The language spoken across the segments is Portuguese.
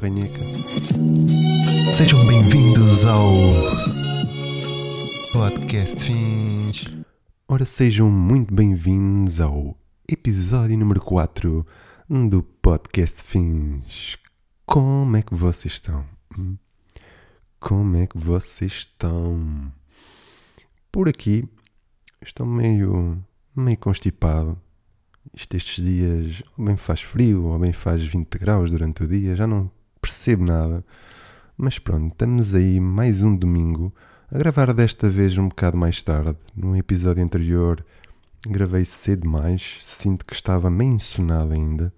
Ranheca. Sejam bem-vindos ao Podcast Fins. Ora, sejam muito bem-vindos ao episódio número 4 do Podcast Fins. Como é que vocês estão? Hum? Como é que vocês estão? Por aqui estou meio, meio constipado. Isto estes dias ou bem faz frio ou bem faz 20 graus durante o dia, já não percebo nada. Mas pronto, estamos aí mais um domingo a gravar desta vez um bocado mais tarde. No episódio anterior gravei cedo demais, sinto que estava meio insonado ainda.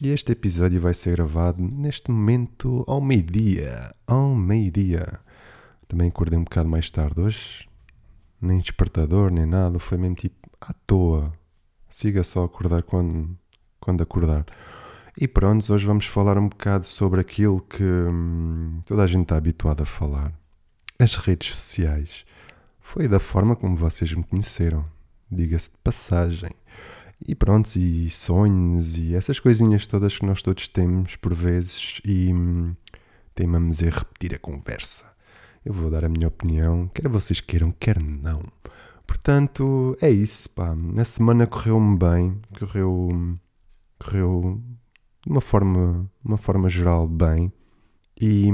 E este episódio vai ser gravado neste momento ao meio-dia. Ao meio-dia. Também acordei um bocado mais tarde hoje. Nem despertador, nem nada. Foi mesmo tipo à toa. Siga só acordar quando, quando acordar. E pronto, hoje vamos falar um bocado sobre aquilo que hum, toda a gente está habituada a falar. As redes sociais. Foi da forma como vocês me conheceram. Diga-se de passagem. E pronto, e sonhos e essas coisinhas todas que nós todos temos por vezes e hum, em repetir a conversa. Eu vou dar a minha opinião, quer vocês queiram, quer não. Portanto, é isso, pá. Na semana correu-me bem, correu, correu de uma forma, uma forma geral bem. E,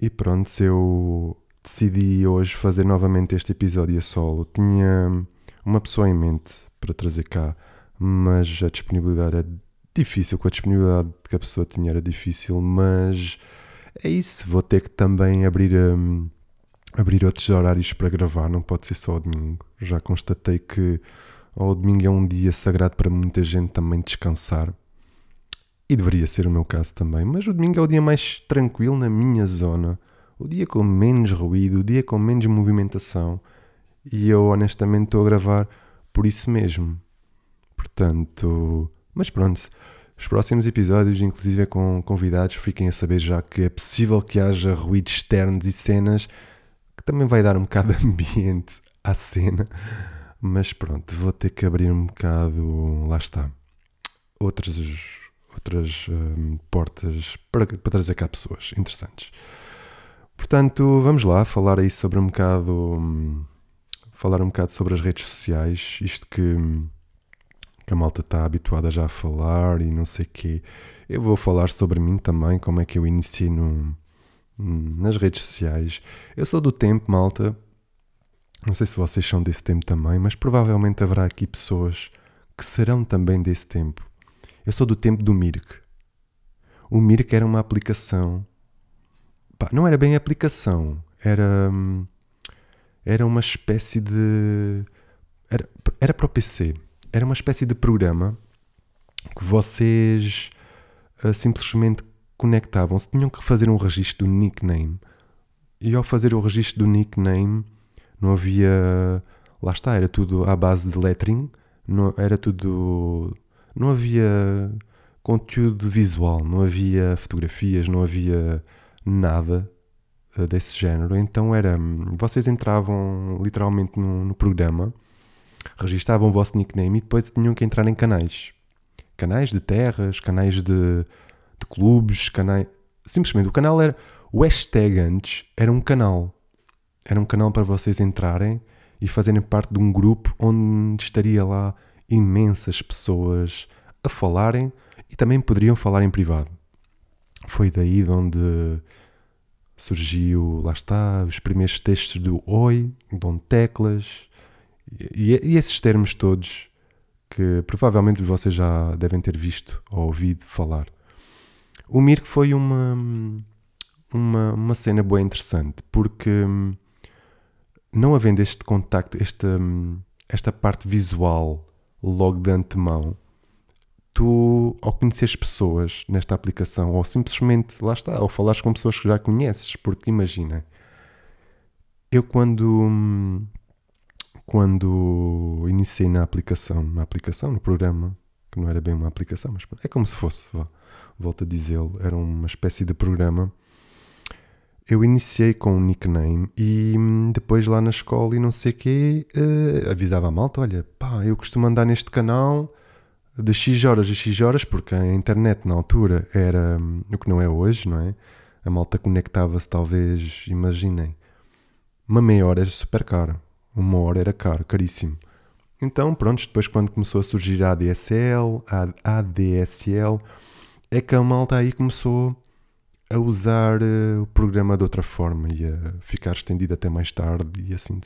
e pronto, eu decidi hoje fazer novamente este episódio a solo, tinha uma pessoa em mente para trazer cá, mas a disponibilidade era difícil, com a disponibilidade que a pessoa tinha era difícil, mas é isso, vou ter que também abrir, um, abrir outros horários para gravar, não pode ser só ao domingo. Já constatei que ao domingo é um dia sagrado para muita gente também descansar, e deveria ser o meu caso também, mas o domingo é o dia mais tranquilo na minha zona, o dia com menos ruído, o dia com menos movimentação, e eu honestamente estou a gravar por isso mesmo. Portanto, mas pronto, os próximos episódios, inclusive com convidados, fiquem a saber já que é possível que haja ruídos externos e cenas que também vai dar um bocado de ambiente à cena. Mas pronto, vou ter que abrir um bocado, lá está, outras, outras hum, portas para, para trazer cá pessoas interessantes. Portanto, vamos lá falar aí sobre um bocado. Hum, falar um bocado sobre as redes sociais, isto que, que a malta está habituada já a falar e não sei o quê. Eu vou falar sobre mim também, como é que eu iniciei no, nas redes sociais. Eu sou do tempo, malta. Não sei se vocês são desse tempo também, mas provavelmente haverá aqui pessoas que serão também desse tempo. Eu sou do tempo do Mirk. O Mirk era uma aplicação. Pá, não era bem aplicação, era. Hum, era uma espécie de. Era, era para o PC. Era uma espécie de programa que vocês uh, simplesmente conectavam-se. Tinham que fazer um registro do nickname. E ao fazer o registro do nickname, não havia. Lá está, era tudo à base de lettering. Não, era tudo. Não havia conteúdo visual, não havia fotografias, não havia nada desse género. Então era, vocês entravam literalmente no, no, programa, registavam o vosso nickname e depois tinham que entrar em canais. Canais de terras, canais de, de clubes, canais... Simplesmente o canal era... O hashtag antes era um canal. Era um canal para vocês entrarem e fazerem parte de um grupo onde estaria lá imensas pessoas a falarem e também poderiam falar em privado. Foi daí de onde surgiu, lá está, os primeiros textos do Oi, Dom Teclas, e, e, esses termos todos que provavelmente vocês já devem ter visto ou ouvido falar. O Mirk foi uma, uma, uma cena boa interessante, porque não havendo este contacto, esta, esta parte visual logo de antemão, tu, ao conheceres pessoas nesta aplicação, ou simplesmente, lá está, ou falares com pessoas que já conheces, porque imagina, eu quando, quando iniciei na aplicação, na aplicação, no programa, que não era bem uma aplicação, mas é como se fosse, volto a dizê-lo, era uma espécie de programa. Eu iniciei com um nickname e depois lá na escola e não sei o quê, uh, avisava a malta, olha, pá, eu costumo andar neste canal, de X horas a X horas, porque a internet na altura era hum, o que não é hoje, não é? A malta conectava-se, talvez, imaginem, uma meia hora era super caro, uma hora era caro, caríssimo. Então, pronto, depois quando começou a surgir a ADSL, a ADSL, é que a malta aí começou a usar uh, o programa de outra forma e a ficar estendido até mais tarde e assim,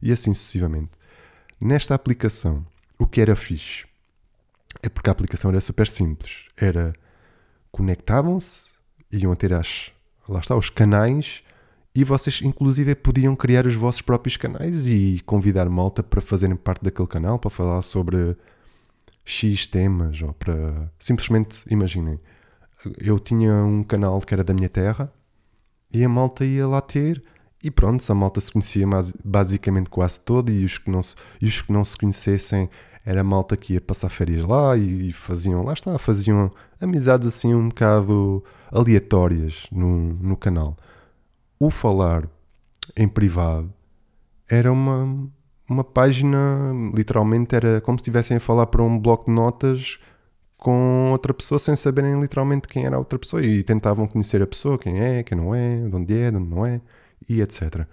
e assim sucessivamente. Nesta aplicação, o que era fixe é porque a aplicação era super simples. Era conectavam-se, iam ter as, lá está, os canais e vocês inclusive podiam criar os vossos próprios canais e convidar malta para fazerem parte daquele canal, para falar sobre X temas ou para simplesmente imaginem, eu tinha um canal que era da minha terra e a malta ia lá ter e pronto, a malta se conhecia basicamente quase toda e os que não se, e os que não se conhecessem era a malta que ia passar férias lá e, faziam, lá está, faziam amizades assim um bocado aleatórias no, no canal. O falar em privado era uma, uma página, literalmente era como se estivessem a falar para um bloco de notas com outra pessoa sem saberem literalmente quem era a outra pessoa e tentavam conhecer a pessoa, quem é, quem não é, de onde é, de onde não é e etc.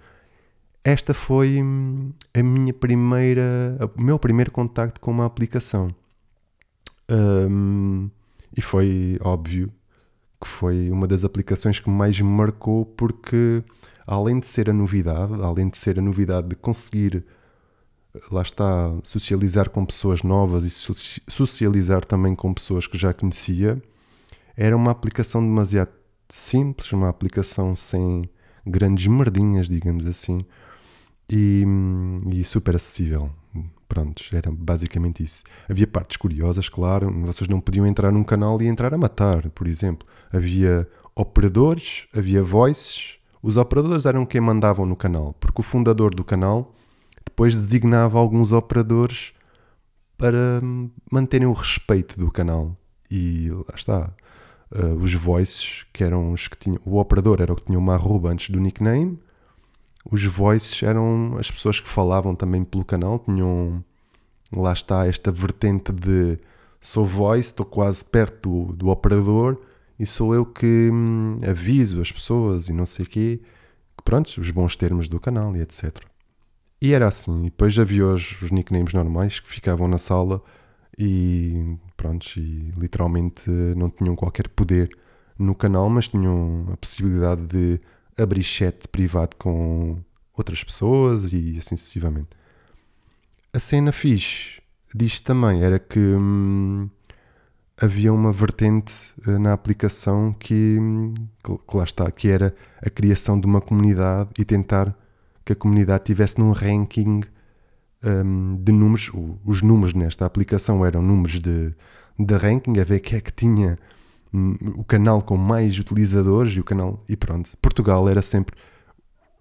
Esta foi hum, a minha primeira, o meu primeiro contacto com uma aplicação. Um, e foi óbvio que foi uma das aplicações que mais me marcou porque além de ser a novidade, além de ser a novidade de conseguir lá está socializar com pessoas novas e socializar também com pessoas que já conhecia, era uma aplicação demasiado simples, uma aplicação sem grandes merdinhas, digamos assim, e, e super acessível. Prontos, era basicamente isso. Havia partes curiosas, claro, vocês não podiam entrar num canal e entrar a matar, por exemplo. Havia operadores, havia voices. Os operadores eram quem mandavam no canal, porque o fundador do canal depois designava alguns operadores para manterem o respeito do canal. E lá está. Uh, os voices, que eram os que tinham. O operador era o que tinha uma arroba antes do nickname os voices eram as pessoas que falavam também pelo canal, tinham lá está esta vertente de sou voice, estou quase perto do, do operador e sou eu que hum, aviso as pessoas e não sei o quê, pronto, os bons termos do canal e etc. E era assim, e depois havia os, os nicknames normais que ficavam na sala e pronto, e literalmente não tinham qualquer poder no canal, mas tinham a possibilidade de abrir chat privado com outras pessoas e assim sucessivamente. A cena fixe disto também era que hum, havia uma vertente uh, na aplicação que, hum, que, lá está, que era a criação de uma comunidade e tentar que a comunidade tivesse num ranking um, de números. Os números nesta aplicação eram números de, de ranking, a ver quem é que tinha o canal com mais utilizadores e o canal e pronto. Portugal era sempre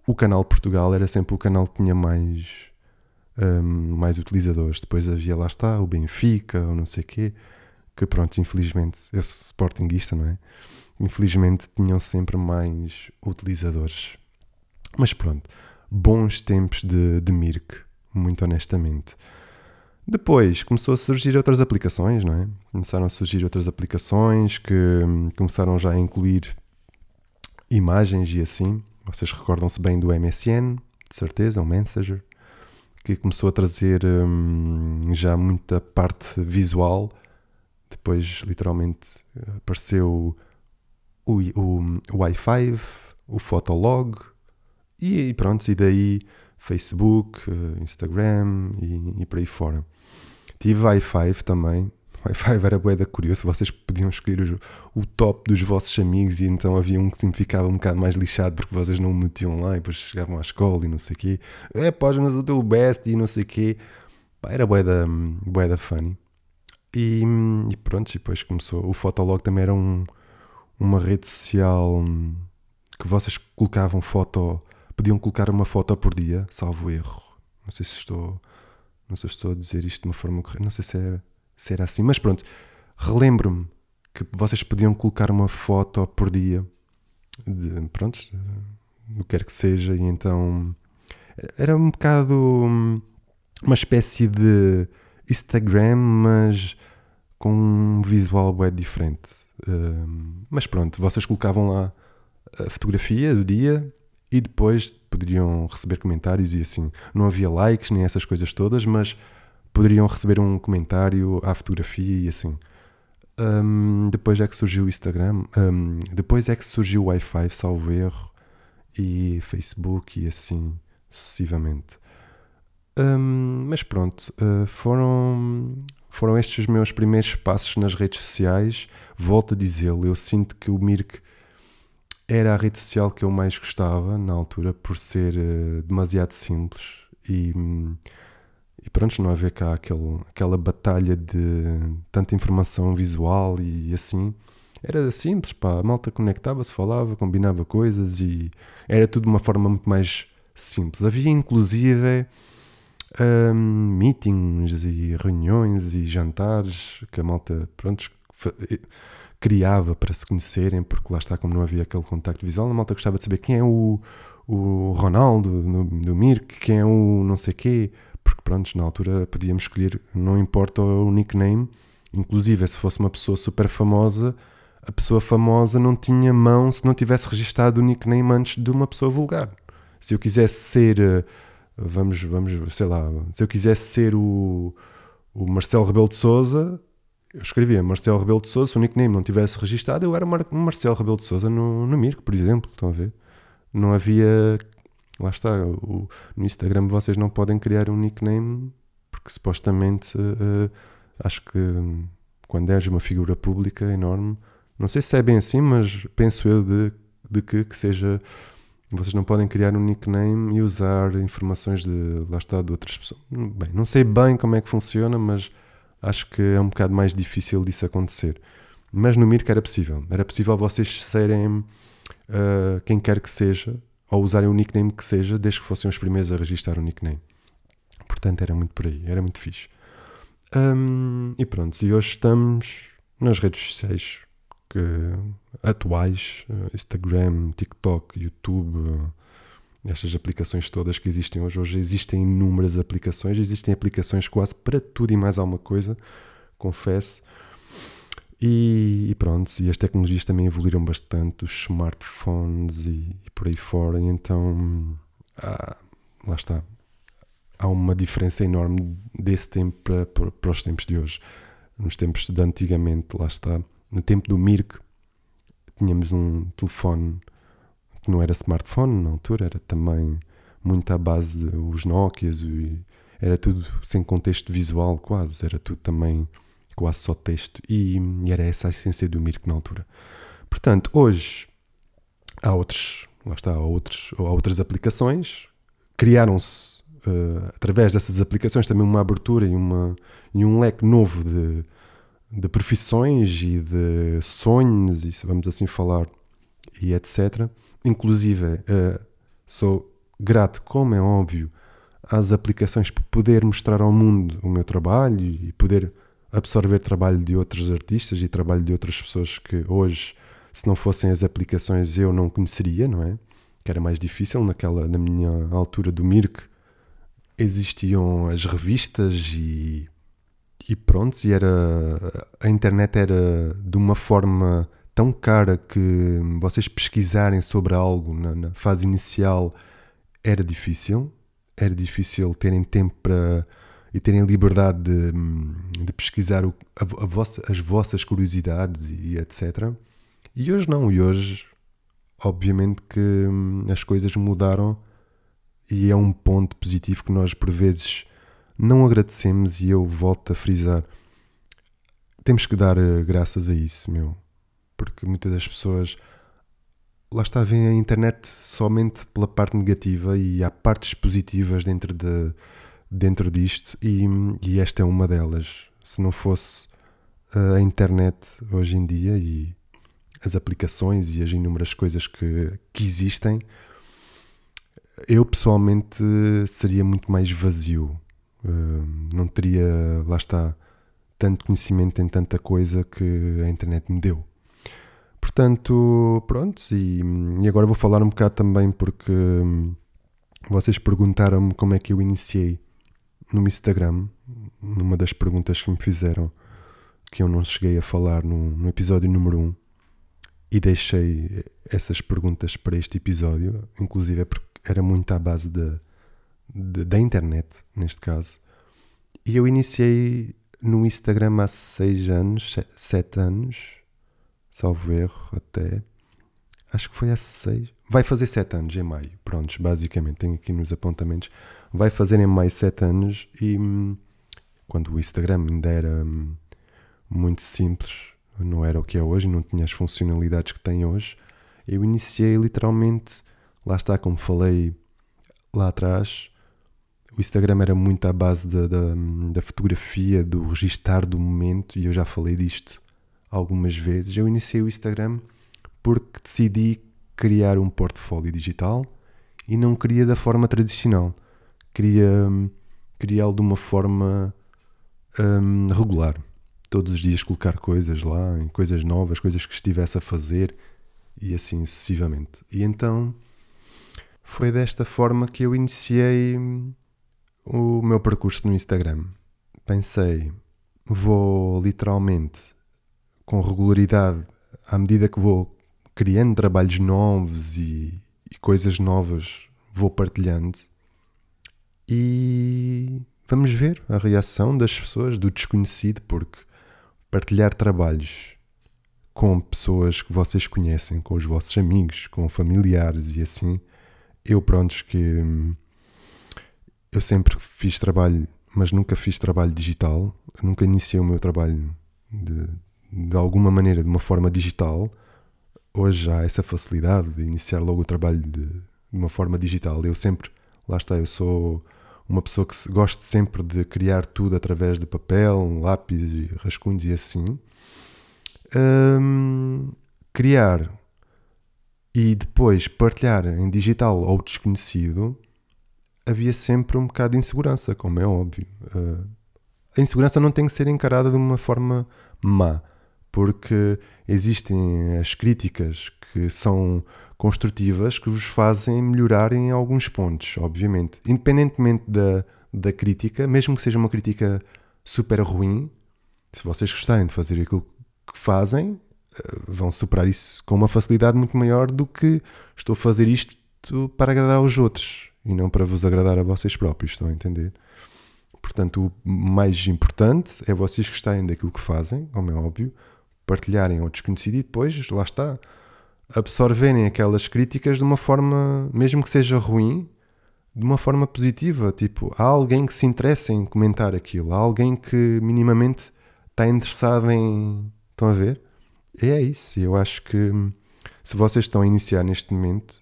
o canal Portugal era sempre o canal que tinha mais um, mais utilizadores. Depois havia lá está o Benfica ou não sei o quê, que pronto, infelizmente, eu sou sportinguista, não é? Infelizmente tinham sempre mais utilizadores. Mas pronto, bons tempos de, de Mirk, muito honestamente. Depois começou a surgir outras aplicações, não é? Começaram a surgir outras aplicações que hum, começaram já a incluir imagens e assim. Vocês recordam-se bem do MSN, de certeza, o Messenger, que começou a trazer hum, já muita parte visual. Depois, literalmente, apareceu o, o, o Wi-Fi, o Fotolog e, e pronto, e daí Facebook, eh, Instagram e, e por aí fora. Tive i5 também. O i5 era bué da curioso, vocês podiam escolher o, top dos vossos amigos e então havia um que sempre ficava um bocado mais lixado porque vocês não o metiam lá e depois chegavam à escola e não sei o quê. É, podes mas o teu best e não sei o quê. Era bué da, da funny. E, e pronto, e depois começou. O Fotolog também era um, uma rede social que vocês colocavam foto podiam colocar uma foto por dia, salvo erro. Não sei se estou, não sei se estou a dizer isto de uma forma correta, não sei se, é, se era assim, mas pronto, relembro-me que vocês podiam colocar uma foto por dia, de, pronto, do que quer que seja, e então era um bocado uma espécie de Instagram, mas com um visual bem diferente. Uh, mas pronto, vocês colocavam lá a fotografia do dia e depois poderiam receber comentários e assim. Não havia likes nem essas coisas todas, mas poderiam receber um comentário à fotografia e assim. Um, depois é que surgiu o Instagram, um, depois é que surgiu o Wi-Fi, salvo erro, e Facebook e assim sucessivamente. Um, mas pronto, uh, foram, foram estes os meus primeiros passos nas redes sociais. Volto a dizê-lo, eu sinto que o Mirk era a rede social que eu mais gostava na altura por ser uh, demasiado simples e, e pronto, não havia cá aquele, aquela batalha de tanta informação visual e assim. Era simples, pá, a malta conectava-se, falava, combinava coisas e era tudo de uma forma muito mais simples. Havia inclusive um, meetings e reuniões e jantares que a malta, pronto, criava para se conhecerem, porque lá está, como não havia aquele contacto visual, a malta gostava de saber quem é o, o Ronaldo no, do Mirk, quem é o não sei quê, porque pronto, na altura podíamos escolher, não importa o nickname, inclusive se fosse uma pessoa super famosa, a pessoa famosa não tinha mão se não tivesse registado o nickname antes de uma pessoa vulgar. Se eu quisesse ser, eh, vamos, vamos, sei lá, se eu quisesse ser o, o Marcelo Rebelo de Souza, eu escrevia Marcelo Rebelo de Souza, se o nickname não tivesse registado, eu era Mar Marcelo Rebelo de Souza no, no Mirko, por exemplo, estão a ver? Não havia, lá está, o, no Instagram vocês não podem criar um nickname, porque supostamente, uh, acho que quando és uma figura pública enorme, não sei se é bem assim, mas penso eu de, de que, que seja vocês não podem criar um nickname e usar informações de lá está de outras pessoas. Bem, não sei bem como é que funciona, mas acho que é um bocado mais difícil disso acontecer. Mas no Mirk era possível. Era possível vocês serem uh, quem quer que seja, ou usarem o nickname que seja, desde que fossem os primeiros a registrar o nickname. Portanto, era muito por aí, era muito fixe. Um, e pronto, e hoje estamos nas redes sociais que, atuais: uh, Instagram, TikTok, YouTube. Estas aplicações todas que existem hoje. Hoje existem inúmeras aplicações, existem aplicações quase para tudo e mais alguma coisa, confesso. E, e pronto, e as tecnologias também evoluíram bastante, os smartphones e, e por aí fora, e então ah, lá está. Há uma diferença enorme desse tempo para, para, para os tempos de hoje. Nos tempos de antigamente, lá está. No tempo do Mirk, tínhamos um telefone que não era smartphone na altura, era também muito à base dos Nokias e era tudo sem contexto visual quase, era tudo também quase só texto e, e era essa a essência do Mirk na altura. Portanto, hoje há outros, lá está, há, outros, há outras aplicações, criaram-se uh, através dessas aplicações também uma abertura e, uma, e um leque novo de, de profissões e de sonhos, e se vamos assim falar, e etc. Inclusive, uh, sou grato, como é óbvio, às aplicações para poder mostrar ao mundo o meu trabalho e poder absorver trabalho de outros artistas e trabalho de outras pessoas que hoje, se não fossem as aplicações, eu não conheceria, não é? Que era mais difícil naquela, na minha altura do Mirk. Existiam as revistas e, e pronto, e era, a internet era de uma forma tão cara que vocês pesquisarem sobre algo na, na fase inicial era difícil. Era difícil terem tempo para e terem liberdade de, de pesquisar o, a, a vossa, as vossas curiosidades e, e etc. E hoje não, e hoje, obviamente, que hum, as coisas mudaram e é um ponto positivo que nós, por vezes, não agradecemos. E eu volto a frisar: temos que dar eh, graças a isso, meu porque muitas das pessoas lá está ver a internet somente pela parte negativa e há partes positivas dentro, de, dentro disto e, e esta é uma delas. Se não fosse a internet hoje em dia e as aplicações e as inúmeras coisas que, que existem, eu pessoalmente seria muito mais vazio. Uh, não teria, lá está, tanto conhecimento em tanta coisa que a internet me deu. Portanto, pronto, e, e, agora vou falar um bocado também porque hum, vocês perguntaram-me como é que eu iniciei no Instagram, numa das perguntas que me fizeram, que eu não cheguei a falar no, no episódio número 1 e deixei essas perguntas para este episódio, inclusive é porque era muito à base da, da internet, neste caso. E eu iniciei no Instagram há 6 anos, 7 anos, salvo erro até. Acho que foi há 6. Vai fazer 7 anos em maio. Prontos, basicamente, tenho aqui nos apontamentos. Vai fazer em maio 7 anos e hum, quando o Instagram ainda era hum, muito simples, não era o que é hoje, não tinha as funcionalidades que tem hoje. Eu iniciei literalmente, lá está, como falei lá atrás, o Instagram era muito à base da, da, da, fotografia, do registar do momento, e eu já falei disto algumas vezes. Eu iniciei o Instagram porque decidi criar um portfólio digital e não queria da forma tradicional. Queria hum, criá-lo de uma forma hum, regular todos os dias colocar coisas lá, coisas novas, coisas que estivesse a fazer e assim sucessivamente. E então foi desta forma que eu iniciei o meu percurso no Instagram. Pensei, vou literalmente com regularidade, à medida que vou criando trabalhos novos e, e coisas novas, vou partilhando e vamos ver a reação das pessoas, do desconhecido, porque partilhar trabalhos com pessoas que vocês conhecem, com os vossos amigos, com familiares e assim. Eu, prontos, que eu sempre fiz trabalho, mas nunca fiz trabalho digital. Nunca iniciei o meu trabalho de, de alguma maneira, de uma forma digital. Hoje há essa facilidade de iniciar logo o trabalho de, de uma forma digital. Eu sempre, lá está, eu sou uma pessoa que gosta sempre de criar tudo através de papel, lápis e rascunhos e assim. Um, criar e depois partilhar em digital ou desconhecido, havia sempre um bocado de insegurança, como é óbvio. Uh, a insegurança não tem que ser encarada de uma forma má, porque existem as críticas que são construtivas que vos fazem melhorar em alguns pontos, obviamente. Independentemente da, da crítica, mesmo que seja uma crítica super ruim, se vocês gostarem de fazer aquilo que fazem, eh, vão superar isso com uma facilidade muito maior do que estou a fazer isto para agradar aos outros e não para vos agradar a vocês próprios, estão a entender? Portanto, o mais importante é vocês gostarem daquilo que fazem, como é óbvio, partilharem ao desconhecido e depois, lá está, absorverem aquelas críticas de uma forma, mesmo que seja ruim, de uma forma positiva. Tipo, há alguém que se interessa em comentar aquilo, há alguém que minimamente está interessado em. Estão a ver? E é isso. Eu acho que se vocês estão a iniciar neste momento,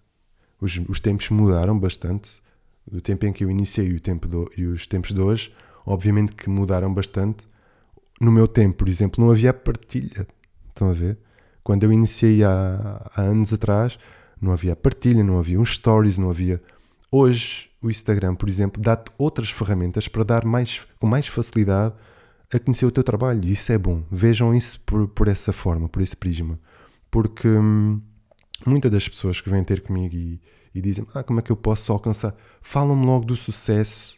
os, os tempos mudaram bastante. Do tempo em que eu iniciei o tempo do, e os tempos de hoje, obviamente que mudaram bastante. No meu tempo, por exemplo, não havia partilha. Estão a ver? Quando eu iniciei há, há anos atrás, não havia partilha, não havia uns stories, não havia. Hoje, o Instagram, por exemplo, dá-te outras ferramentas para dar mais, com mais facilidade a conhecer o teu trabalho. E isso é bom. Vejam isso por, por essa forma, por esse prisma. Porque hum, muitas das pessoas que vêm ter comigo e, e dizem: Ah, como é que eu posso alcançar? Falam-me logo do sucesso,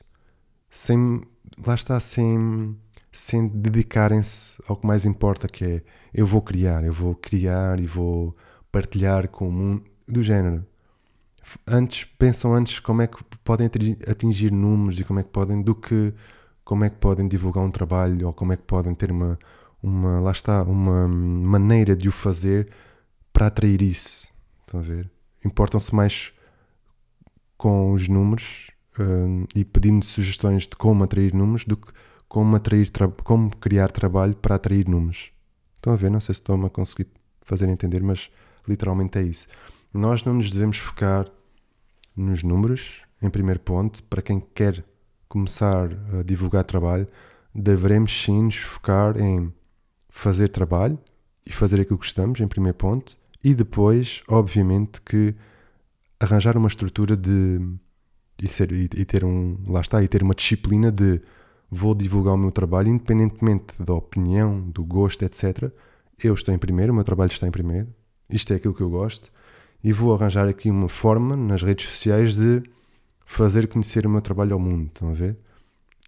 sem. Lá está, sem sem dedicarem-se ao que mais importa, que é eu vou criar, eu vou criar e vou partilhar com o mundo do género. Antes, pensam antes como é que podem atingir números e como é que podem, do que como é que podem divulgar um trabalho ou como é que podem ter uma, uma lá está, uma maneira de o fazer para atrair isso. Estão a ver? Importam-se mais com os números uh, e pedindo sugestões de como atrair números do que como, atrair como criar trabalho para atrair números. Estão a ver? Não sei se estão a conseguir fazer entender, mas literalmente é isso. Nós não nos devemos focar nos números, em primeiro ponto. Para quem quer começar a divulgar trabalho, devemos sim nos focar em fazer trabalho e fazer aquilo que gostamos, em primeiro ponto. E depois, obviamente, que arranjar uma estrutura de. E, ser, e ter um. Lá está, e ter uma disciplina de vou divulgar o meu trabalho, independentemente da opinião, do gosto, etc. Eu estou em primeiro, o meu trabalho está em primeiro, isto é aquilo que eu gosto, e vou arranjar aqui uma forma nas redes sociais de fazer conhecer o meu trabalho ao mundo. Estão a ver?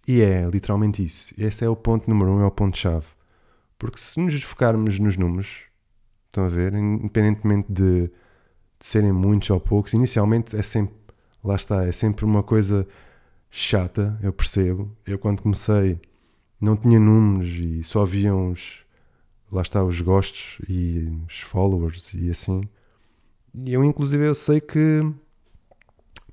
E é literalmente isso. Esse é o ponto número um, é o ponto-chave. Porque se nos focarmos nos números, estão a ver, independentemente de, de serem muitos ou poucos, inicialmente é sempre, lá está, é sempre uma coisa chata, eu percebo. Eu quando comecei não tinha números e só havia uns, lá está, os gostos e os followers e assim. E eu inclusive eu sei que,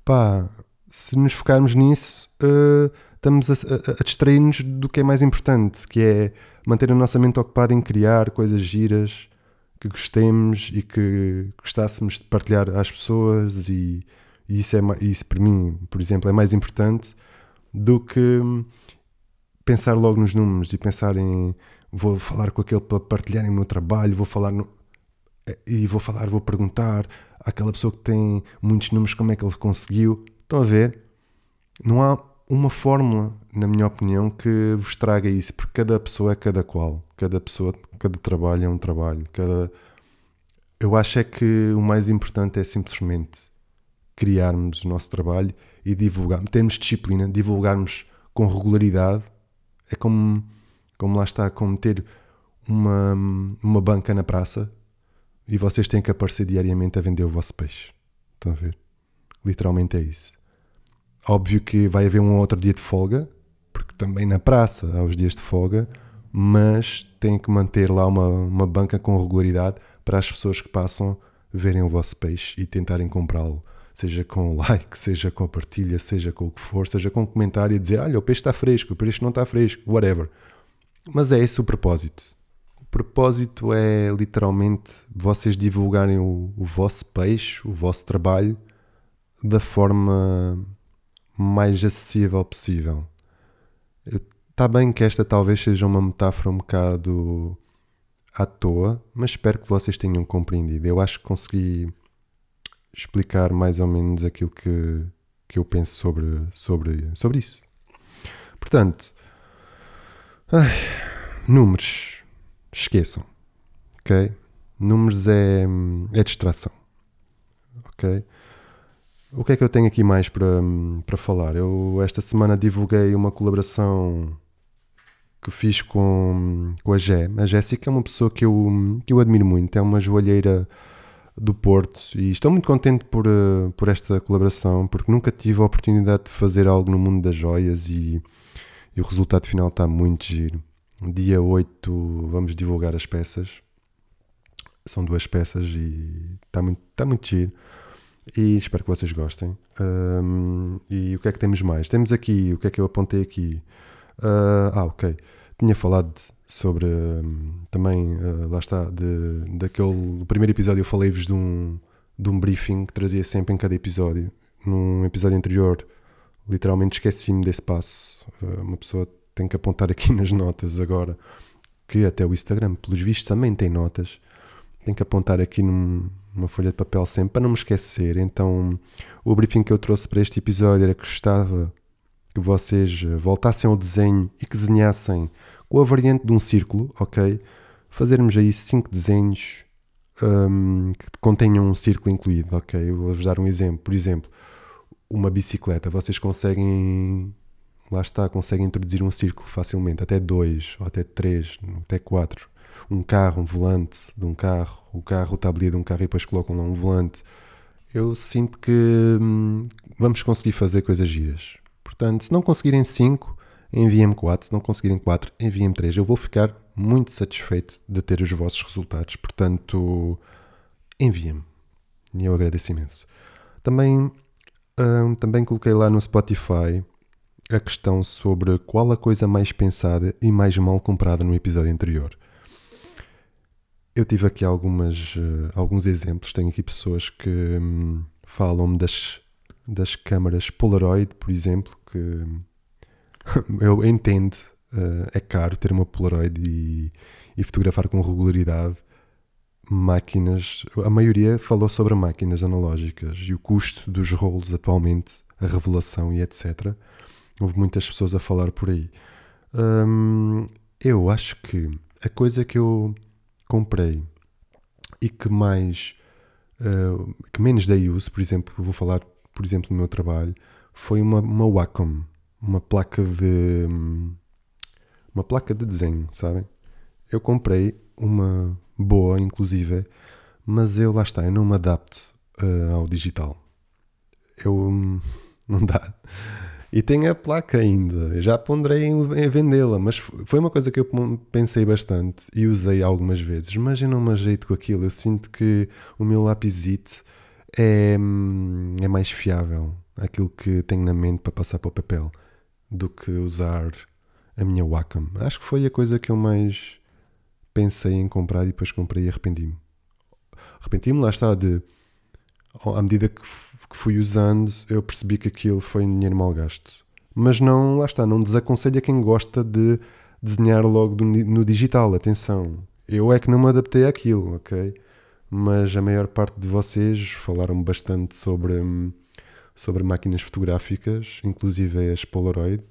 pá, se nos focarmos nisso, uh, estamos a, a, a distrair-nos do que é mais importante, que é manter a nossa mente ocupada em criar coisas giras que gostemos e que gostássemos de partilhar às pessoas e, e isso, é, isso para mim, por exemplo, é mais importante do que pensar logo nos números e pensar em vou falar com aquele para partilhar o meu trabalho, vou falar no, e vou falar, vou perguntar àquela pessoa que tem muitos números como é que ele conseguiu. Estão a ver? Não há uma fórmula, na minha opinião, que vos traga isso, porque cada pessoa é cada qual, cada pessoa, cada trabalho é um trabalho, cada eu acho é que o mais importante é simplesmente criarmos o nosso trabalho e divulgar, termos disciplina, divulgarmos com regularidade. É como, como lá está, como ter uma, uma banca na praça e vocês têm que aparecer diariamente a vender o vosso peixe. Estão a ver? Literalmente é isso. Óbvio que vai haver um outro dia de folga, porque também na praça há os dias de folga, mas tem que manter lá uma, uma banca com regularidade para as pessoas que passam verem o vosso peixe e tentarem comprá-lo. Seja com like, seja com partilha, seja com o que for, seja com um comentário e dizer: Olha, o peixe está fresco, o peixe não está fresco, whatever. Mas é esse o propósito. O propósito é literalmente vocês divulgarem o, o vosso peixe, o vosso trabalho, da forma mais acessível possível. Está bem que esta talvez seja uma metáfora um bocado à toa, mas espero que vocês tenham compreendido. Eu acho que consegui explicar mais ou menos aquilo que, que eu penso sobre, sobre, sobre isso. Portanto, ai, números, esqueçam, ok? Números é, é distração, ok? O que é que eu tenho aqui mais para, para falar? Eu esta semana divulguei uma colaboração que fiz com, com a Gé. A Jéssica é uma pessoa que eu, que eu admiro muito, é uma joalheira do Porto e estou muito contente por, uh, por esta colaboração porque nunca tive a oportunidade de fazer algo no mundo das joias e, e o resultado final está muito giro. Dia 8 vamos divulgar as peças. São duas peças e está muito, está muito giro e espero que vocês gostem. Um, e o que é que temos mais? Temos aqui, o que é que eu apontei aqui? Uh, ah, ok. Tinha falado sobre um, também, uh, lá está, de, daquele. Primeiro episódio eu falei-vos de um, de um briefing que trazia sempre em cada episódio. Num episódio anterior, literalmente esqueci-me desse passo. Uh, uma pessoa tem que apontar aqui nas notas agora, que até o Instagram, pelos vistos, também tem notas. Tem que apontar aqui num, uma folha de papel sempre para não me esquecer. Então, o briefing que eu trouxe para este episódio era que gostava que vocês voltassem ao desenho e que desenhassem com a variante de um círculo, ok? Fazermos aí cinco desenhos um, que contenham um círculo incluído, ok? Vou-vos dar um exemplo. Por exemplo, uma bicicleta. Vocês conseguem, lá está, conseguem introduzir um círculo facilmente, até dois, ou até três, até quatro um carro, um volante de um carro, o carro, o tabuleiro de um carro e depois colocam lá um volante. Eu sinto que hum, vamos conseguir fazer coisas giras. Portanto, se não conseguirem 5, enviem-me 4. Se não conseguirem 4, enviem-me 3. Eu vou ficar muito satisfeito de ter os vossos resultados. Portanto, enviem-me. E eu agradeço imenso. Também, hum, também coloquei lá no Spotify a questão sobre qual a coisa mais pensada e mais mal comprada no episódio anterior. Eu tive aqui algumas, uh, alguns exemplos. Tenho aqui pessoas que um, falam-me das, das câmaras Polaroid, por exemplo, que eu entendo, uh, é caro ter uma Polaroid e, e, fotografar com regularidade máquinas. A maioria falou sobre máquinas analógicas e o custo dos rolos atualmente, a revelação e etc. Houve muitas pessoas a falar por aí. Um, eu acho que a coisa que eu comprei e que mais uh, que menos dei uso, por exemplo, vou falar, por exemplo, do meu trabalho, foi uma, uma Wacom, uma placa de uma placa de desenho, sabem? eu comprei uma boa, inclusive, mas eu lá está, eu não me adapto uh, ao digital. Eu hum, não dá. E tem a placa ainda. Já ponderei em, vendê-la, mas foi uma coisa que eu pensei bastante e usei algumas vezes. Mas eu não me ajeito com aquilo. Eu sinto que o meu lápis é, hum, é mais fiável aquilo que tenho na mente para passar para o papel do que usar a minha Wacom. Acho que foi a coisa que eu mais pensei em comprar e depois comprei e arrependi-me. Arrependi-me, lá está, de à medida que fui usando, eu percebi que aquilo foi dinheiro mal gasto. Mas não, lá está, não desaconselho a quem gosta de desenhar logo no digital. Atenção, eu é que não me adaptei àquilo, ok? Mas a maior parte de vocês falaram bastante sobre, sobre máquinas fotográficas, inclusive as Polaroid.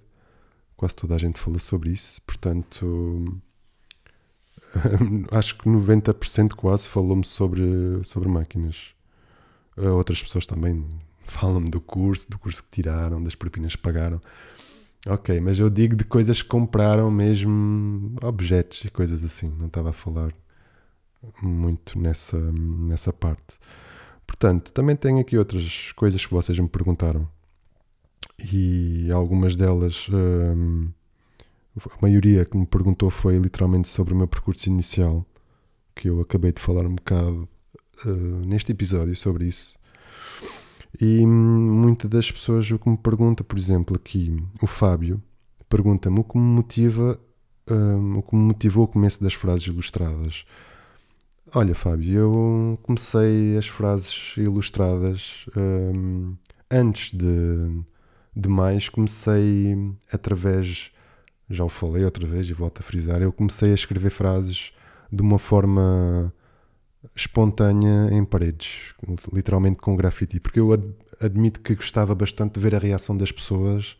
Quase toda a gente fala sobre isso, portanto, acho que 90% quase falou-me sobre, sobre máquinas. Eh, outras pessoas também falam-me do curso, do curso que tiraram, das propinas que pagaram. Ok, mas eu digo de coisas que compraram mesmo, objetos e coisas assim. Não estava a falar muito nessa, nessa parte. Portanto, também tenho aqui outras coisas que vocês me perguntaram. E algumas delas, hum, a maioria que me perguntou foi literalmente sobre o meu percurso inicial, que eu acabei de falar um bocado uh, neste episódio sobre isso. E muitas das pessoas o que me pergunta, por exemplo, aqui o Fábio pergunta-me o que me motiva, um, o que me motivou o começo das frases ilustradas. Olha, Fábio, eu comecei as frases ilustradas um, antes de, de mais, comecei através, já o falei outra vez e volto a frisar, eu comecei a escrever frases de uma forma espontânea em paredes, literalmente com grafite, porque eu admito que gostava bastante de ver a reação das pessoas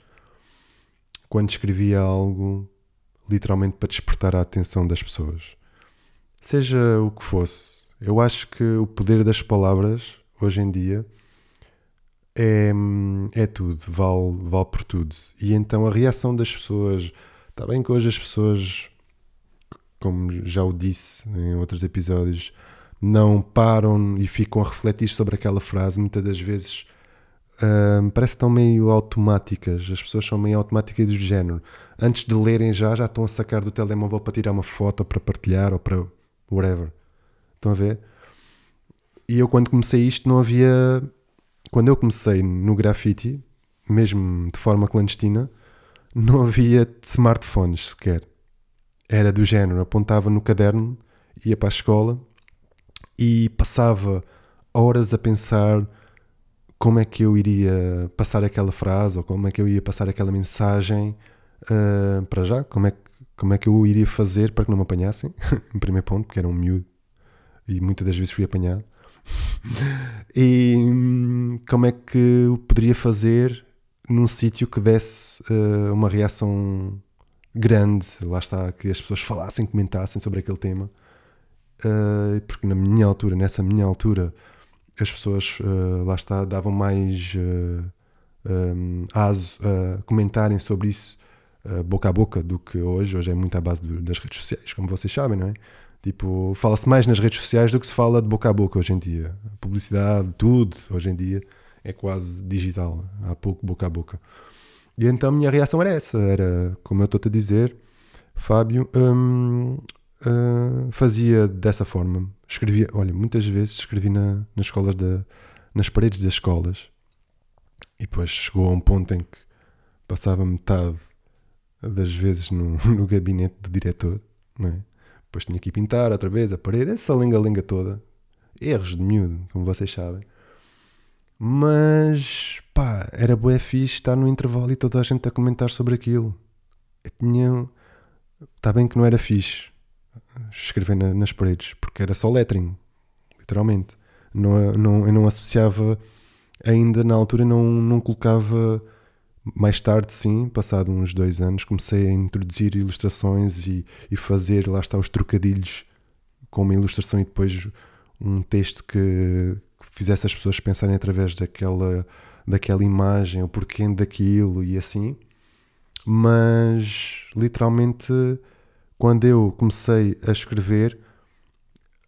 quando escrevia algo, literalmente para despertar a atenção das pessoas. Seja o que fosse, eu acho que o poder das palavras, hoje em dia, é, é tudo, vale, vale por tudo. E então a reação das pessoas, está bem que hoje as pessoas, como já o disse em outros episódios, não param e ficam a refletir sobre aquela frase, muitas das vezes uh, parece que estão meio automáticas. As pessoas são meio automáticas do género. Antes de lerem já, já estão a sacar do telemóvel para tirar uma foto, ou para partilhar, ou para whatever. Estão a ver? E eu quando comecei isto não havia... Quando eu comecei no grafite, mesmo de forma clandestina, não havia smartphones sequer. Era do género, apontava no caderno, ia para a escola e passava horas a pensar como é que eu iria passar aquela frase ou como é que eu ia passar aquela mensagem uh, para já, como é, que, como é que eu iria fazer para que não me apanhassem, em primeiro ponto, porque era um miúdo e muitas das vezes fui apanhado. e hum, como é que eu poderia fazer num sítio que desse uh, uma reação grande, lá está, que as pessoas falassem, comentassem sobre aquele tema. Uh, porque na minha altura, nessa minha altura, as pessoas, uh, lá está, davam mais uh, um, aso a comentarem sobre isso boca a boca do que hoje. Hoje é muito à base do, das redes sociais, como vocês sabem, não é? Tipo, fala-se mais nas redes sociais do que se fala de boca a boca hoje em dia. A publicidade, tudo, hoje em dia, é quase digital. Há pouco boca a boca. E então a minha reação era essa, era, como eu estou-te a dizer, Fábio, hum, uh, fazia dessa forma. Escrevia, olha, muitas vezes escrevi na, nas escolas da, nas paredes das escolas e depois chegou a um ponto em que passava metade das vezes no, no gabinete do diretor, não é? Depois tinha que pintar outra vez a parede, essa lenga-lenga toda. Erros de miúdo, como vocês sabem. Mas, pá, era bué fixe estar no intervalo e toda a gente a comentar sobre aquilo. Eu tinha... Está bem que não era fixe, escrever na, nas paredes, porque era só lettering, literalmente. Não, não, eu não associava, ainda na altura, não, não colocava. Mais tarde, sim, passado uns dois anos, comecei a introduzir ilustrações e, e fazer, lá está, os trocadilhos com uma ilustração e depois um texto que, fizesse as pessoas pensarem através daquela, daquela imagem, o porquê daquilo e assim. Mas literalmente quando eu comecei a escrever,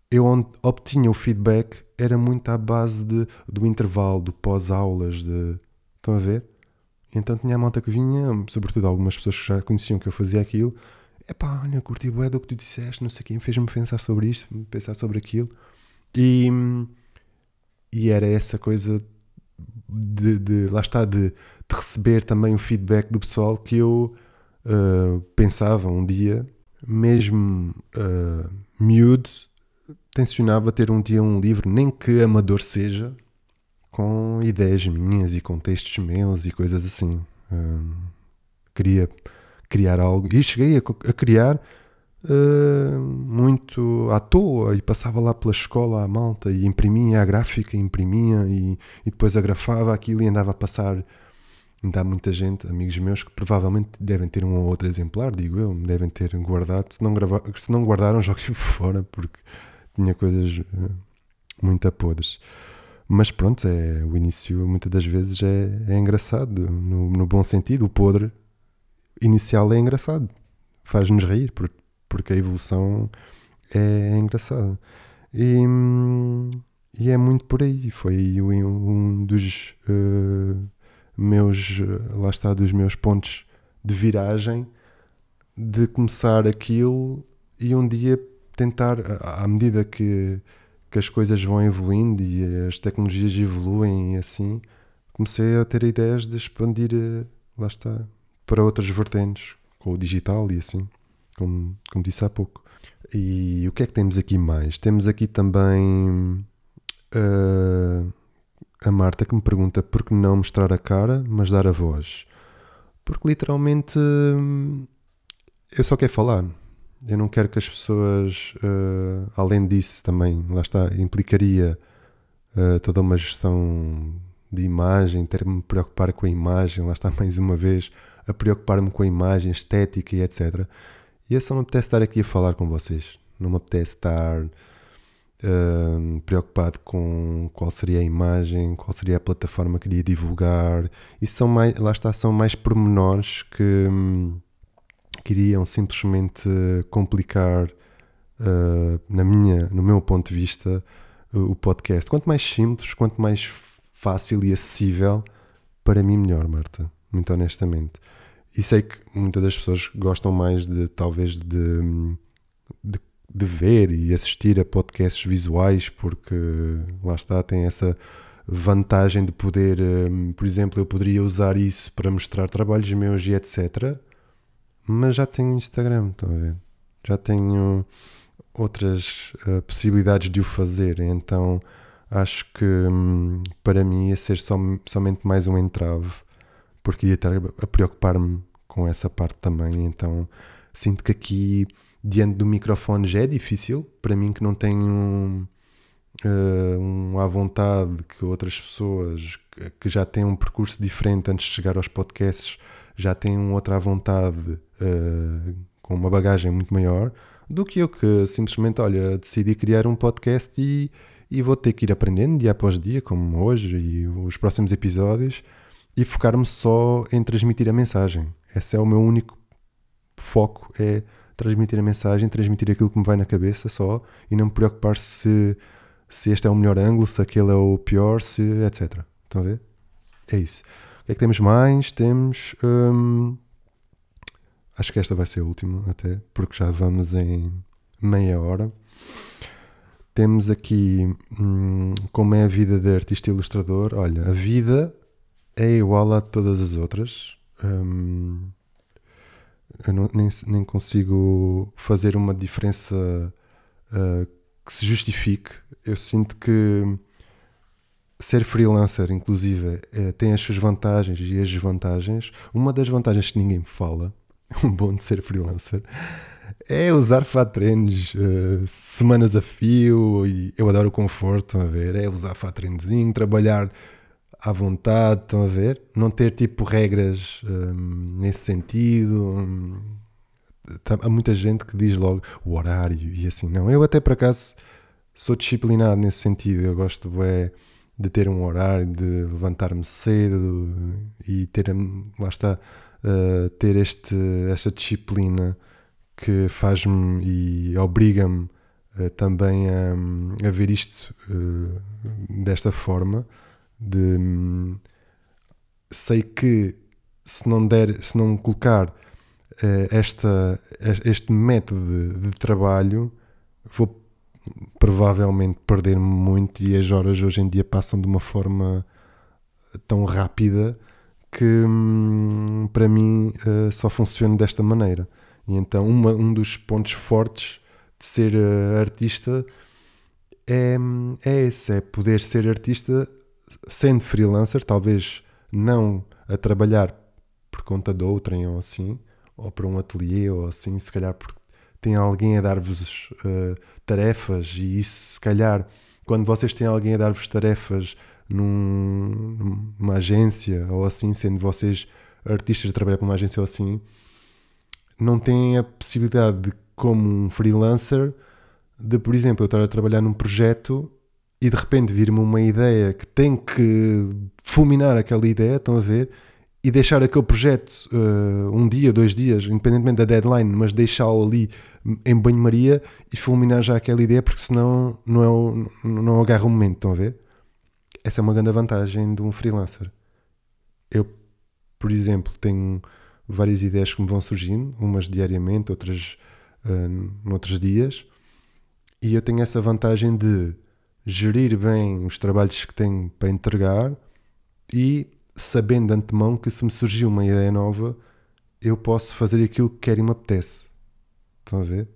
eu obtinha o feedback era muito à base de, do intervalo, do pós-aulas, de... Estão a ver? Então tinha a malta que vinha, sobretudo algumas pessoas que já conheciam que eu fazia aquilo. Epá, olha, curti bué do que tu disseste, não sei quem, fez-me pensar sobre isto, pensar sobre aquilo. E, e era essa coisa de, de lá está, de, de, receber também o feedback do pessoal que eu uh, pensava um dia, mesmo uh, miúdo, tensionava ter um dia um livro, nem que amador seja, com ideias minhas e com textos meus e coisas assim. Queria criar algo e cheguei a, a criar uh, muito à toa e passava lá pela escola à malta e imprimia a gráfica, imprimia e, e depois agrafava aquilo e andava a passar. Ainda há muita gente, amigos meus, que provavelmente devem ter um ou outro exemplar, digo eu, devem ter guardado. Se não, gravar, se não guardaram, fora, porque tinha coisas uh, muito podres. Mas pronto, é, o início muitas das vezes é, é engraçado, no, no, bom sentido. O podre inicial é engraçado, faz-nos rir, porque, porque a evolução é engraçada. E, e, é muito por aí. Foi um dos uh, meus, lá está, dos meus pontos de viragem de começar aquilo e um dia tentar, à medida que, que as coisas vão evoluindo e as tecnologias evoluem e assim, comecei a ter ideias de expandir, eh, lá está, para outras vertentes, com o digital e assim, como, como disse há pouco. E o que é que temos aqui mais? Temos aqui também uh, a Marta que me pergunta por que não mostrar a cara, mas dar a voz. Porque literalmente eu só quero falar eu não quero que as pessoas, uh, além disso, também, lá está, implicaria uh, toda uma gestão de imagem, ter-me me preocupar com a imagem, lá está mais uma vez, a preocupar-me com a imagem, estética e etc. E eu só me apetece estar aqui a falar com vocês. Não me apetece estar uh, preocupado com qual seria a imagem, qual seria a plataforma que iria divulgar. Isso são mais, lá está, são mais pormenores que. Queriam simplesmente complicar, uh, na minha, no meu ponto de vista, uh, o podcast. Quanto mais simples, quanto mais fácil e acessível, para mim melhor, Marta, muito honestamente. E sei que muitas das pessoas gostam mais de, talvez, de, de, de ver e assistir a podcasts visuais, porque lá está, tem essa vantagem de poder, um, por exemplo, eu poderia usar isso para mostrar trabalhos meus e etc mas já tenho Instagram, estão a ver? Já tenho outras uh, possibilidades de o fazer, então acho que um, para mim ia ser som, somente mais um entrave, porque ia estar a preocupar-me com essa parte também, então sinto que aqui diante do microfone já é difícil, para mim que não tenho uh, um à vontade que outras pessoas que já têm um percurso diferente antes de chegar aos podcasts já têm outra vontade uh, com uma bagagem muito maior do que eu que simplesmente, olha, decidi criar um podcast e, e vou ter que ir aprendendo dia após dia, como hoje e os próximos episódios, e focar-me só em transmitir a mensagem. Esse é o meu único foco, é transmitir a mensagem, transmitir aquilo que me vai na cabeça só e não me preocupar se, se este é o melhor ângulo, se aquele é o pior, se etc. Estão a ver? É isso. O que é que temos mais? Temos. Hum, acho que esta vai ser a última, até, porque já vamos em meia hora. Temos aqui hum, como é a vida de artista ilustrador. Olha, a vida é igual a todas as outras. Hum, eu não, nem, nem consigo fazer uma diferença uh, que se justifique. Eu sinto que ser freelancer, inclusive, é, tem as suas vantagens e as desvantagens. Uma das vantagens que ninguém fala, o bom de ser freelancer, é usar fatrenes uh, semanas a fio e eu adoro o conforto, estão a ver? É usar fatrenezinho, trabalhar à vontade, estão a ver? Não ter tipo regras um, nesse sentido. Um, há muita gente que diz logo o horário e assim, não. Eu até por acaso sou disciplinado nesse sentido, eu gosto de. Ter um horário, de levantar-me cedo e ter, lá está, uh, ter este, esta disciplina que faz-me e obriga-me uh, também a, a, ver isto uh, desta forma de um, sei que se não der, se não colocar esta, este método de, de, trabalho, vou provavelmente perder-me muito e as horas hoje em dia passam de uma forma tão rápida que hum, para mim uh, só funciona desta maneira. E então uma, um dos pontos fortes de ser uh, artista é, é esse, é poder ser artista sendo freelancer, talvez não a trabalhar por conta de outrem ou assim, ou para um ateliê ou assim, se calhar porque tem alguém a dar-vos uh, tarefas e isso se calhar quando vocês têm alguém a dar-vos tarefas num, numa agência ou assim, sendo vocês artistas a trabalhar para uma agência ou assim, não têm a possibilidade de, como um freelancer, de, por exemplo, eu estar a trabalhar num projeto e de repente vir-me uma ideia que tem que fulminar aquela ideia, estão a ver? E deixar aquele projeto uh, um dia, dois dias, independentemente da deadline, mas deixá-lo ali em banho-maria e fulminar já aquela ideia, porque senão não, é o, não agarra o momento, estão a ver? Essa é uma grande vantagem de um freelancer. Eu, por exemplo, tenho várias ideias que me vão surgindo, umas diariamente, outras uh, noutros dias, e eu tenho essa vantagem de gerir bem os trabalhos que tenho para entregar e sabendo de antemão que se me surgir uma ideia nova, eu posso fazer aquilo que quero e me apetece. Estão a ver?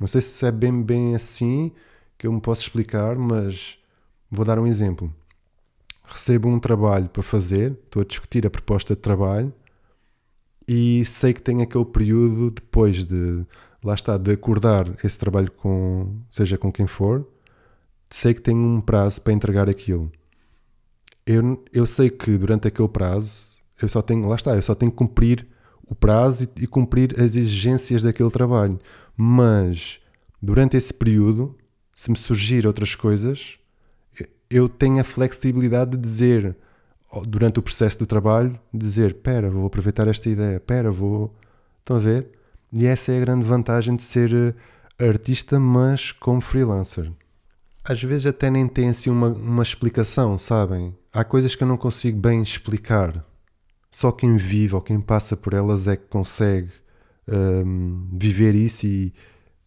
Não sei se é bem, bem assim que eu me posso explicar, mas vou dar um exemplo. Recebo um trabalho para fazer, estou a discutir a proposta de trabalho e sei que tenho aquele período depois de, lá está, de acordar esse trabalho com, seja com quem for, sei que tenho um prazo para entregar aquilo. Eu, eu sei que durante aquele prazo, eu só tenho, lá está, eu só tenho que cumprir o prazo e, e cumprir as exigências daquele trabalho. Mas durante esse período, se me surgir outras coisas, eu tenho a flexibilidade de dizer, durante o processo do trabalho, dizer: Pera, vou aproveitar esta ideia, pera, vou. Estão a ver? E essa é a grande vantagem de ser eh, artista, mas como freelancer. Às vezes até nem tem assim uma, uma explicação, sabem? Há coisas que eu não consigo bem explicar. Só quem vive ou quem passa por elas é que consegue um, viver isso e,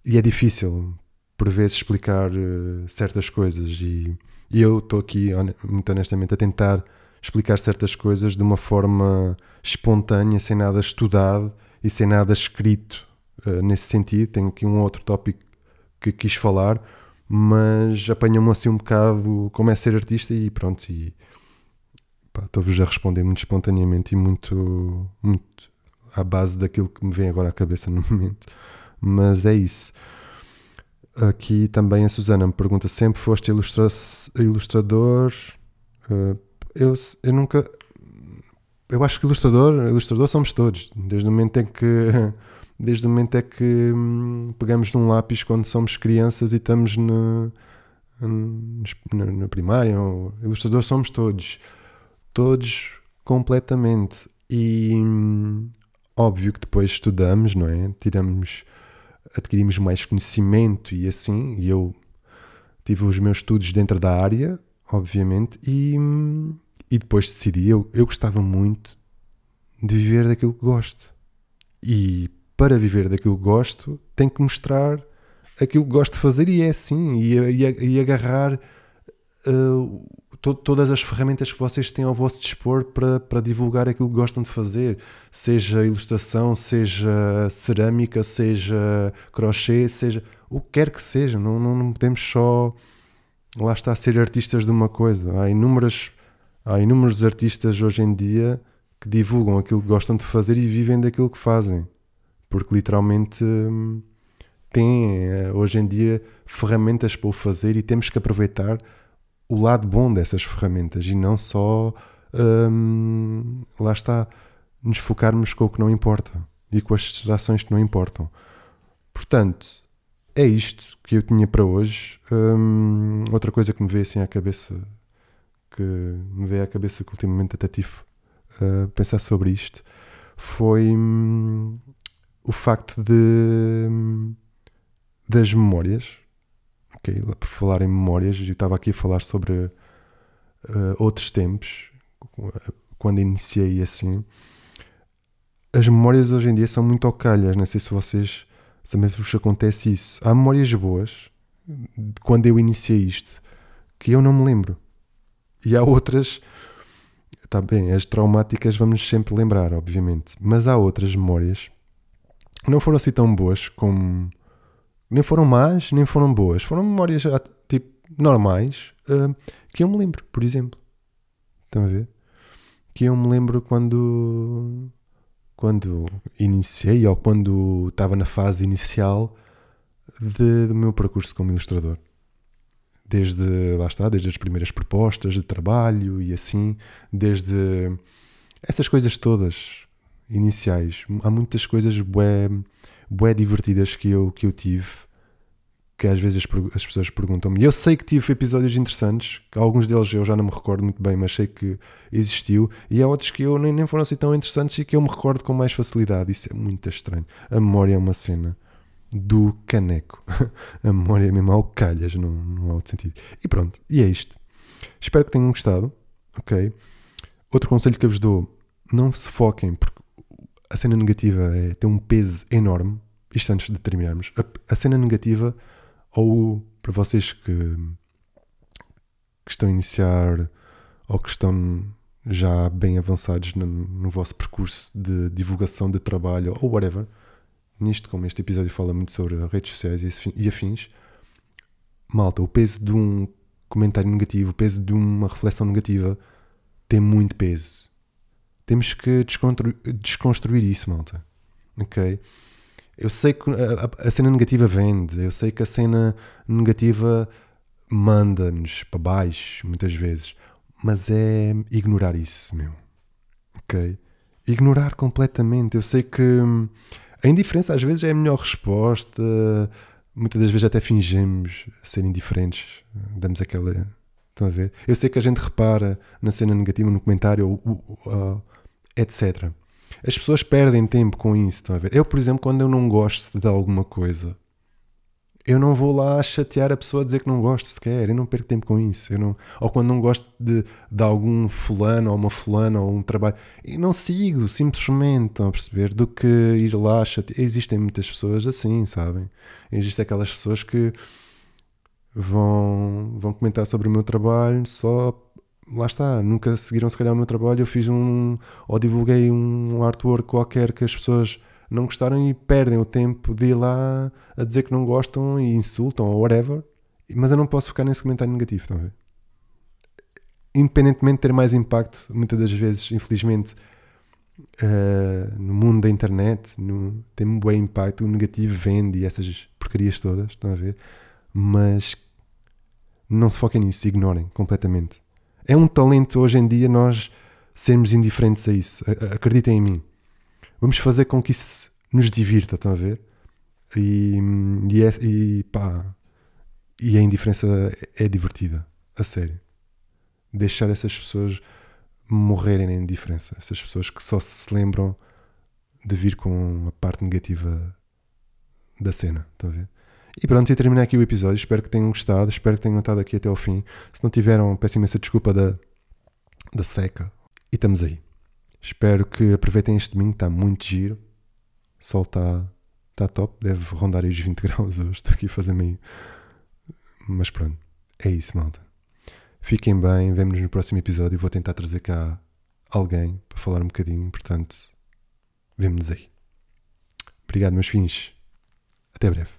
e, é difícil, por vezes, explicar uh, certas coisas. E, e eu estou aqui, muito honestamente, a tentar explicar certas coisas de uma forma espontânea, sem nada estudado e sem nada escrito uh, nesse sentido. Tenho aqui um outro tópico que quis falar, mas apanham-me assim um bocado como é ser artista e pronto. E, estou-vos a responder muito espontaneamente e muito, muito à base daquilo que me vem agora à cabeça no momento. Mas é isso. Aqui também a Susana me pergunta: sempre foste ilustra ilustrador? Uh, eu, eu nunca. Eu acho que ilustrador, ilustrador somos todos. Desde o momento em que. Desde o momento em que hum, pegamos num lápis quando somos crianças e estamos na, na primária, ilustrador somos todos todos completamente. E óbvio que depois estudamos, não é? Tiramos, adquirimos mais conhecimento e assim. E eu tive os meus estudos dentro da área, obviamente, e, e depois decidi. Eu, eu gostava muito de viver daquilo que gosto. E para viver daquilo que gosto, tenho que mostrar aquilo que gosto de fazer, e é assim. E, e, e agarrar. Uh, to, todas as ferramentas que vocês têm ao vosso dispor para, para divulgar aquilo que gostam de fazer, seja ilustração, seja cerâmica, seja crochê, seja o que quer que seja. Não, não, não podemos só lá está a ser artistas de uma coisa. Há inúmeras, há inúmeros artistas hoje em dia que divulgam aquilo que gostam de fazer e vivem daquilo que fazem, porque literalmente hum, têm eh, hoje em dia ferramentas para o fazer e temos que aproveitar o lado bom dessas ferramentas e não só hum, lá está nos focarmos com o que não importa e com as distrações que não importam. Portanto, é isto que eu tinha para hoje. Hum, outra coisa que me veio assim à cabeça, que me veio à cabeça que ultimamente até tive a pensar sobre isto, foi hum, o facto de das memórias, ok, por falar em memórias, eu estava aqui a falar sobre uh, outros tempos, quando iniciei assim. As memórias hoje em dia são muito ocalhas, não sei se vocês também vos acontece isso. Há memórias boas de quando eu iniciei isto que eu não me lembro. E há outras, está bem, as traumáticas vamos sempre lembrar, obviamente, mas há outras memórias que não foram assim tão boas como. Nem foram más, nem foram boas. Foram memórias ah, tipo normais uh, que eu me lembro, por exemplo. Estão a ver? Que eu me lembro quando quando iniciei ou quando estava na fase inicial de, do meu percurso como ilustrador. Desde, lá está, desde as primeiras propostas de trabalho e assim, desde essas coisas todas iniciais. Há muitas coisas bué, bué divertidas que eu, que eu tive que às vezes as, pessoas perguntam-me. Eu sei que tive episódios interessantes, alguns deles eu já não me recordo muito bem, mas sei que existiu, e há outros que eu nem, nem foram assim tão interessantes e que eu me recordo com mais facilidade. Isso é muito estranho. A memória é uma cena do caneco. a memória é mesmo ao calhas, não, não há outro sentido. E pronto, e é isto. Espero que tenham gostado, ok? Outro conselho que eu vos dou, não se foquem, porque a cena negativa é, tem um peso enorme, isto antes de terminarmos. A, a cena negativa ou para vocês que, que estão a iniciar ou que estão já bem avançados no, no, vosso percurso de divulgação de trabalho ou whatever, nisto, como este episódio fala muito sobre redes sociais e afins, malta, o peso de um comentário negativo, o peso de uma reflexão negativa tem muito peso. Temos que desconstruir isso, malta. Ok? Eu sei que a, a, cena negativa vende, eu sei que a cena negativa manda-nos para baixo, muitas vezes, mas é ignorar isso, meu. Ok? Ignorar completamente. Eu sei que hum, a indiferença às vezes é a melhor resposta, muitas das vezes até fingimos ser indiferentes, damos aquela. Estão a ver? Eu sei que a gente repara na cena negativa, no comentário, uh, etc. As pessoas perdem tempo com isso, estão a ver? Eu, por exemplo, quando eu não gosto de alguma coisa, eu não vou lá chatear a pessoa a dizer que não gosto sequer, eu não perco tempo com isso. Eu não, ou quando não gosto de, de algum fulano ou uma fulana ou um trabalho, eu não sigo, simplesmente, estão a perceber? Do que ir lá chatear. Existem muitas pessoas assim, sabem? Existem aquelas pessoas que vão, vão comentar sobre o meu trabalho só lá está, nunca seguiram se calhar o meu trabalho, eu fiz um ou divulguei um artwork qualquer que as pessoas não gostaram e perdem o tempo de ir lá a dizer que não gostam e insultam ou whatever, mas eu não posso ficar nesse comentário negativo, estão a ver? Independentemente de ter mais impacto, muitas das vezes, infelizmente, uh, no mundo da internet, no, tem um bom impacto, o negativo vende e essas porcarias todas, estão a ver? Mas não se foquem nisso, ignorem completamente é um talento hoje em dia nós sermos indiferentes a isso. Acreditem em mim. Vamos fazer com que isso nos divirta, estão a ver? E, e, é, e pá, e a indiferença é divertida, a sério. Deixar essas pessoas morrerem na indiferença. Essas pessoas que só se lembram de vir com a parte negativa da cena, estão a ver? E pronto, e terminei aqui o episódio. Espero que tenham gostado, espero que tenham estado aqui até ao fim. Se não tiveram, peço imensa desculpa da, da seca. E estamos aí. Espero que aproveitem este domingo, está muito giro. O sol está tá top, deve rondar aí os 20 graus hoje. Estou aqui a fazer meio. Mas pronto, é isso, malta. Fiquem bem, vemo-nos no próximo episódio. Vou tentar trazer cá alguém para falar um bocadinho. Portanto, vemo-nos aí. Obrigado, meus fins. Até breve.